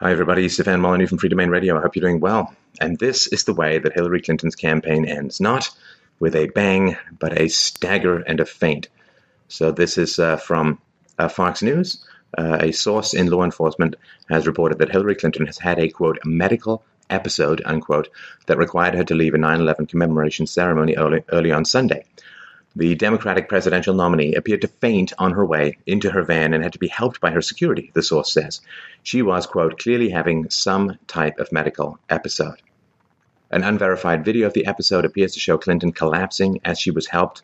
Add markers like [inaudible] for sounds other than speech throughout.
Hi, everybody. Stefan Molyneux from Freedomain Radio. I hope you're doing well. And this is the way that Hillary Clinton's campaign ends not with a bang, but a stagger and a faint. So, this is uh, from uh, Fox News. Uh, a source in law enforcement has reported that Hillary Clinton has had a quote medical episode unquote that required her to leave a 9 11 commemoration ceremony early, early on Sunday. The Democratic presidential nominee appeared to faint on her way into her van and had to be helped by her security, the source says. She was, quote, clearly having some type of medical episode. An unverified video of the episode appears to show Clinton collapsing as she was helped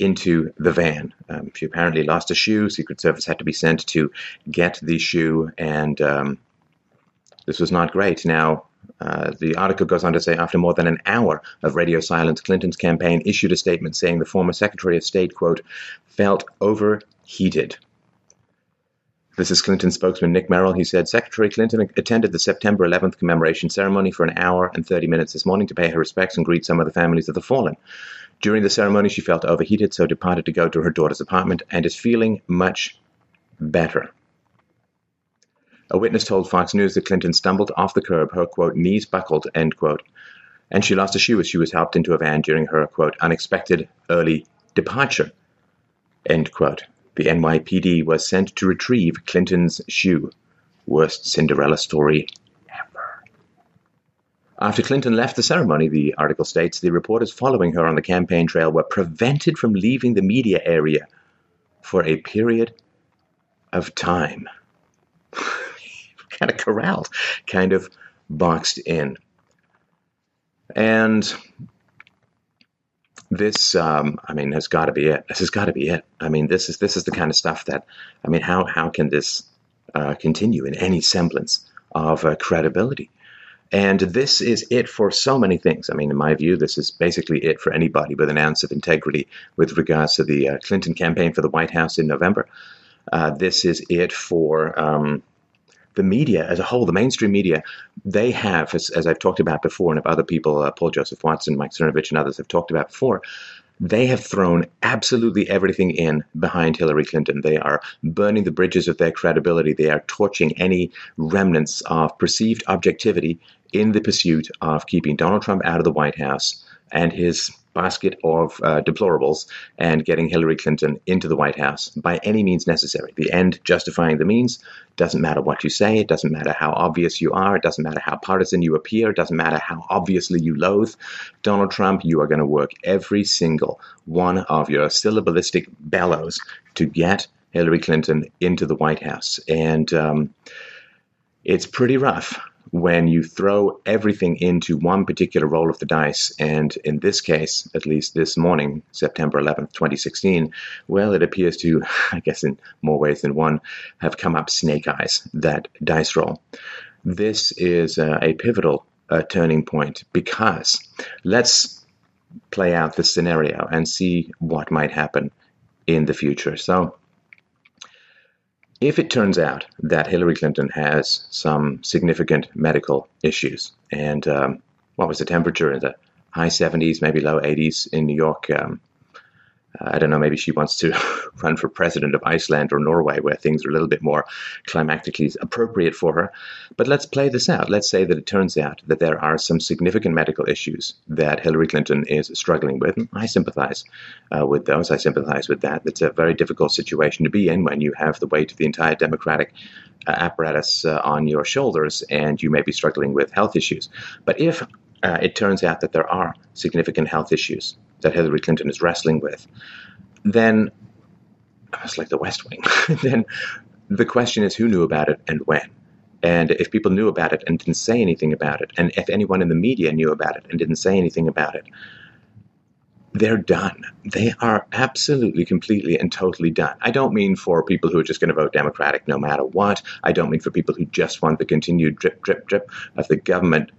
into the van. Um, she apparently lost a shoe. Secret Service had to be sent to get the shoe, and um, this was not great. Now, uh, the article goes on to say after more than an hour of radio silence, Clinton's campaign issued a statement saying the former Secretary of State, quote, felt overheated. This is Clinton spokesman Nick Merrill. He said Secretary Clinton attended the September 11th commemoration ceremony for an hour and 30 minutes this morning to pay her respects and greet some of the families of the fallen. During the ceremony, she felt overheated, so departed to go to her daughter's apartment and is feeling much better. A witness told Fox News that Clinton stumbled off the curb, her quote, knees buckled, end quote, and she lost a shoe as she was helped into a van during her quote, unexpected early departure, end quote. The NYPD was sent to retrieve Clinton's shoe. Worst Cinderella story ever. After Clinton left the ceremony, the article states, the reporters following her on the campaign trail were prevented from leaving the media area for a period of time [laughs] kind of corralled, kind of boxed in. And this, um, I mean, has got to be it. This has got to be it. I mean, this is this is the kind of stuff that, I mean, how how can this uh, continue in any semblance of uh, credibility? And this is it for so many things. I mean, in my view, this is basically it for anybody with an ounce of integrity with regards to the uh, Clinton campaign for the White House in November. Uh, this is it for um, the media as a whole, the mainstream media, they have, as, as I've talked about before, and if other people, uh, Paul Joseph Watson, Mike Cernovich, and others have talked about before, they have thrown absolutely everything in behind Hillary Clinton. They are burning the bridges of their credibility. They are torching any remnants of perceived objectivity in the pursuit of keeping Donald Trump out of the White House and his basket of uh, deplorables and getting Hillary Clinton into the White House by any means necessary. The end justifying the means doesn't matter what you say, it doesn't matter how obvious you are, it doesn't matter how partisan you appear, it doesn't matter how obviously you loathe Donald Trump. You are going to work every single one of your syllabalistic bellows to get Hillary Clinton into the White House. And um, it's pretty rough when you throw everything into one particular roll of the dice, and in this case, at least this morning, September 11th, 2016, well, it appears to, [laughs] I guess in more ways than one, have come up snake eyes, that dice roll. This is uh, a pivotal uh, turning point because let's play out the scenario and see what might happen in the future. So, if it turns out that Hillary Clinton has some significant medical issues, and um, what was the temperature in the high 70s, maybe low 80s in New York? Um, I don't know, maybe she wants to [laughs] run for president of Iceland or Norway, where things are a little bit more climactically appropriate for her. But let's play this out. Let's say that it turns out that there are some significant medical issues that Hillary Clinton is struggling with. I sympathize uh, with those. I sympathize with that. It's a very difficult situation to be in when you have the weight of the entire Democratic uh, apparatus uh, on your shoulders and you may be struggling with health issues. But if uh, it turns out that there are significant health issues that Hillary Clinton is wrestling with, then it's like the West Wing. [laughs] then the question is who knew about it and when. And if people knew about it and didn't say anything about it, and if anyone in the media knew about it and didn't say anything about it, they're done. They are absolutely, completely, and totally done. I don't mean for people who are just going to vote Democratic no matter what. I don't mean for people who just want the continued drip, drip, drip of the government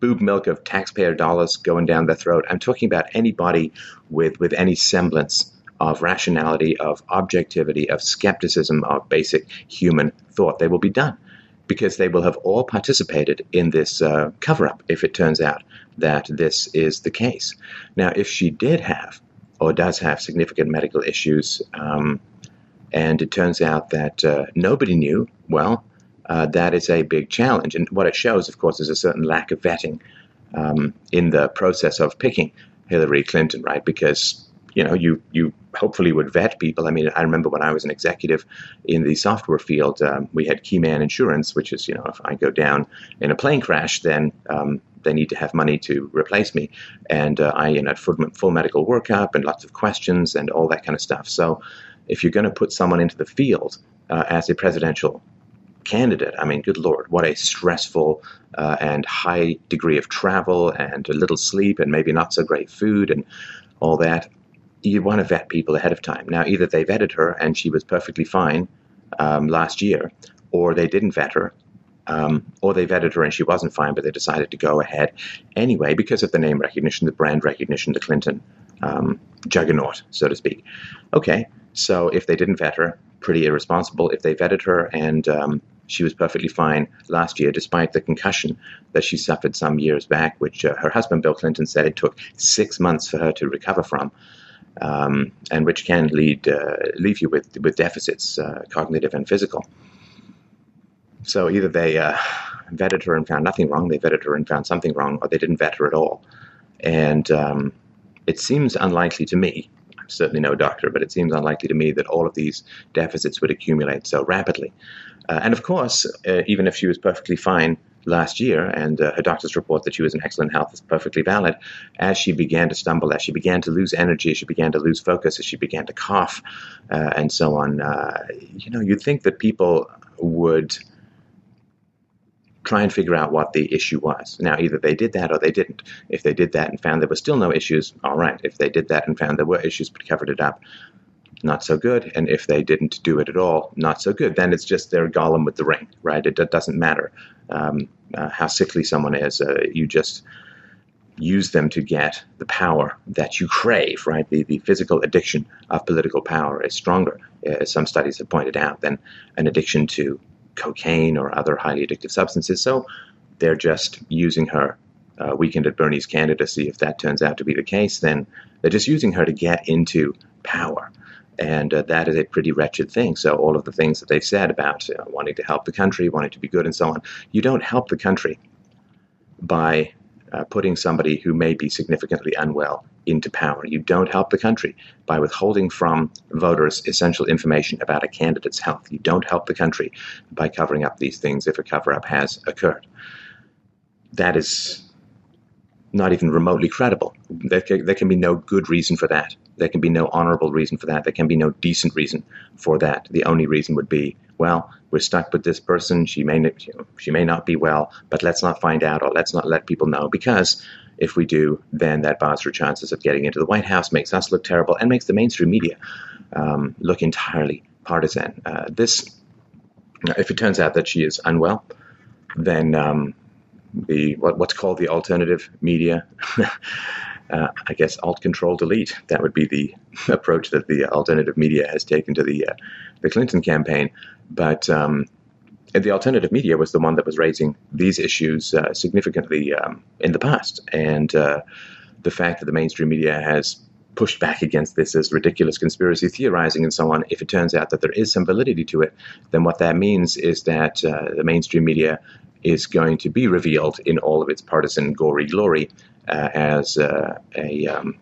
boob milk of taxpayer dollars going down their throat. I'm talking about anybody with, with any semblance of rationality, of objectivity, of skepticism, of basic human thought. They will be done because they will have all participated in this uh, cover up if it turns out that this is the case. Now, if she did have or does have significant medical issues, um, and it turns out that uh, nobody knew, well, uh, that is a big challenge. And what it shows, of course, is a certain lack of vetting um, in the process of picking Hillary Clinton, right? Because you know, you you hopefully would vet people. I mean, I remember when I was an executive in the software field, um, we had Keyman Insurance, which is, you know, if I go down in a plane crash, then um, they need to have money to replace me, and uh, I you know full, full medical workup and lots of questions and all that kind of stuff. So, if you're going to put someone into the field uh, as a presidential candidate. I mean, good lord, what a stressful uh, and high degree of travel and a little sleep and maybe not so great food and all that you want to vet people ahead of time. Now, either they vetted her and she was perfectly fine um, last year, or they didn't vet her, um, or they vetted her and she wasn't fine, but they decided to go ahead anyway because of the name recognition, the brand recognition, the Clinton um, juggernaut, so to speak. Okay, so if they didn't vet her, pretty irresponsible. If they vetted her and um, she was perfectly fine last year, despite the concussion that she suffered some years back, which uh, her husband Bill Clinton said it took six months for her to recover from um, and which can lead uh, leave you with with deficits, uh, cognitive and physical. So either they uh, vetted her and found nothing wrong, they vetted her and found something wrong, or they didn't vet her at all. And um, it seems unlikely to me. Certainly no doctor, but it seems unlikely to me that all of these deficits would accumulate so rapidly. Uh, and of course, uh, even if she was perfectly fine last year, and uh, her doctor's report that she was in excellent health is perfectly valid. As she began to stumble, as she began to lose energy, as she began to lose focus, as she began to cough, uh, and so on, uh, you know, you'd think that people would try and figure out what the issue was. Now, either they did that or they didn't. If they did that and found there were still no issues, all right. If they did that and found there were issues but covered it up, not so good. And if they didn't do it at all, not so good. Then it's just their Gollum with the ring, right? It, it doesn't matter um, uh, how sickly someone is. Uh, you just use them to get the power that you crave, right? The, the physical addiction of political power is stronger, as some studies have pointed out, than an addiction to cocaine or other highly addictive substances. So they're just using her uh, weekend at Bernie's candidacy. If that turns out to be the case, then they're just using her to get into power. And uh, that is a pretty wretched thing. So, all of the things that they've said about wanting to help the country, wanting to be good, and so on, you don't help the country by uh, putting somebody who may be significantly unwell into power. You don't help the country by withholding from voters essential information about a candidate's health. You don't help the country by covering up these things if a cover up has occurred. That is not even remotely credible. There can, there can be no good reason for that. There can be no honorable reason for that. There can be no decent reason for that. The only reason would be, well, we're stuck with this person. She may she may not be well, but let's not find out or let's not let people know because if we do, then that bars her chances of getting into the White House, makes us look terrible, and makes the mainstream media um, look entirely partisan. Uh, this, if it turns out that she is unwell, then um, the what, what's called the alternative media. [laughs] uh, I guess alt control delete. That would be the [laughs] approach that the alternative media has taken to the uh, the Clinton campaign. But um, the alternative media was the one that was raising these issues uh, significantly um, in the past, and uh, the fact that the mainstream media has pushed back against this as ridiculous conspiracy theorizing and so on. If it turns out that there is some validity to it, then what that means is that uh, the mainstream media is going to be revealed in all of its partisan gory glory uh, as uh, a um,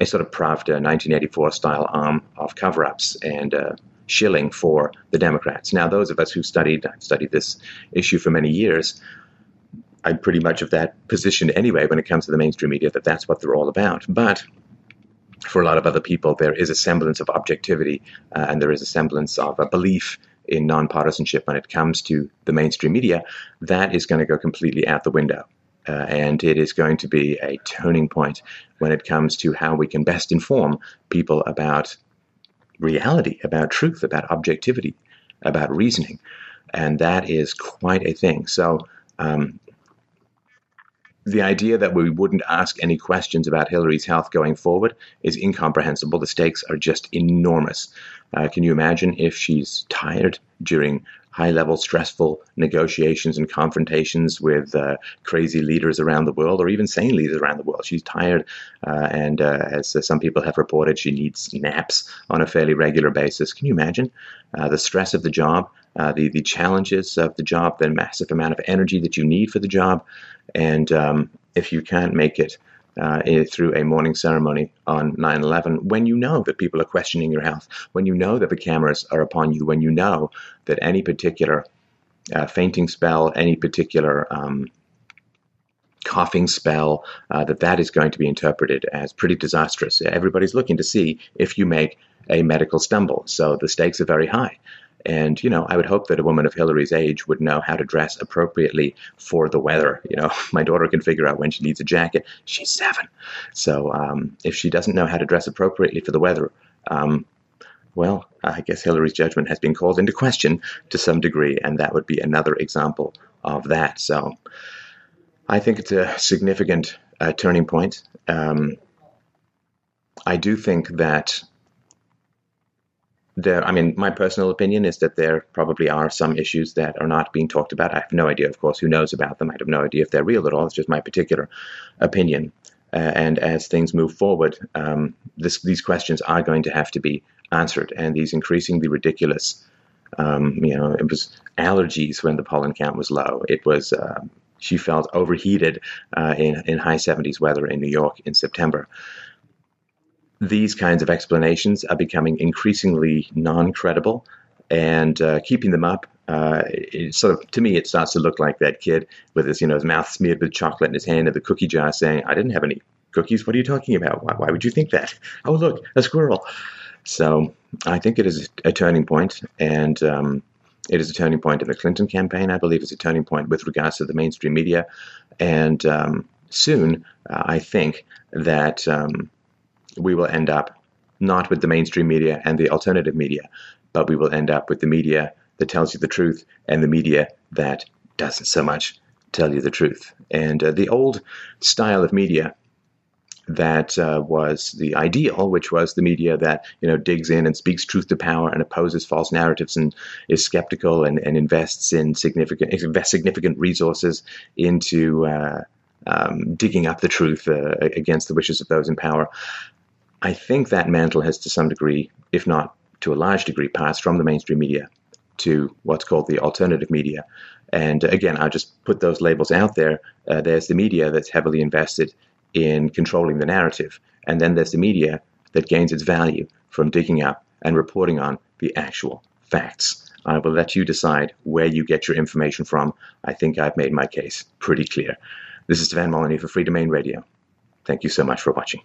a sort of Pravda 1984 style arm of cover ups and uh, shilling for the Democrats. Now, those of us who studied studied this issue for many years, I'm pretty much of that position anyway when it comes to the mainstream media that that's what they're all about. But for a lot of other people, there is a semblance of objectivity uh, and there is a semblance of a belief in nonpartisanship when it comes to the mainstream media, that is going to go completely out the window. Uh, and it is going to be a turning point when it comes to how we can best inform people about reality, about truth, about objectivity, about reasoning. And that is quite a thing. So, um, the idea that we wouldn't ask any questions about Hillary's health going forward is incomprehensible. The stakes are just enormous. Uh, can you imagine if she's tired during high level, stressful negotiations and confrontations with uh, crazy leaders around the world, or even sane leaders around the world? She's tired, uh, and uh, as some people have reported, she needs naps on a fairly regular basis. Can you imagine uh, the stress of the job? uh, the the challenges of the job, the massive amount of energy that you need for the job, and um, if you can't make it. Uh, through a morning ceremony on 9 11, when you know that people are questioning your health, when you know that the cameras are upon you, when you know that any particular uh, fainting spell, any particular um, coughing spell, uh, that that is going to be interpreted as pretty disastrous. Everybody's looking to see if you make a medical stumble. So the stakes are very high. And, you know, I would hope that a woman of Hillary's age would know how to dress appropriately for the weather. You know, [laughs] my daughter can figure out when she needs a jacket. She's seven. So um, if she doesn't know how to dress appropriately for the weather, um, well, I guess Hillary's judgment has been called into question to some degree, and that would be another example of that. So I think it's a significant uh, turning point. Um, I do think that there, I mean, my personal opinion is that there probably are some issues that are not being talked about. I have no idea, of course, who knows about them. I have no idea if they're real at all. It's just my particular opinion. Uh, and as things move forward, um, this, these questions are going to have to be answered. And these increasingly ridiculous, um, you know, it was allergies when the pollen count was low. It was uh, she felt overheated uh, in in high 70s weather in New York in September. These kinds of explanations are becoming increasingly non-credible, and uh, keeping them up uh, sort of to me it starts to look like that kid with his you know his mouth smeared with chocolate in his hand in the cookie jar saying i didn't have any cookies. What are you talking about? Why, why would you think that? [laughs] Oh look a squirrel. So I think it is a turning point, and um, it is a turning point in the Clinton campaign. I believe it's a turning point with regards to the mainstream media, and um, soon uh, I think that um, we will end up not with the mainstream media and the alternative media, but we will end up with the media that tells you the truth and the media that doesn't so much tell you the truth. And uh, the old style of media that uh, was the ideal, which was the media that you know digs in and speaks truth to power and opposes false narratives and is skeptical and, and invests in significant invests significant resources into uh, um, digging up the truth uh, against the wishes of those in power. I think that mantle has to some degree, if not to a large degree, passed from the mainstream media to what's called the alternative media. And again, I'll just put those labels out there. Uh, there's the media that's heavily invested in controlling the narrative. And then there's the media that gains its value from digging up and reporting on the actual facts. I will let you decide where you get your information from. I think I've made my case pretty clear. This is Stefan Molyneux for Freedomain Radio. Thank you so much for watching.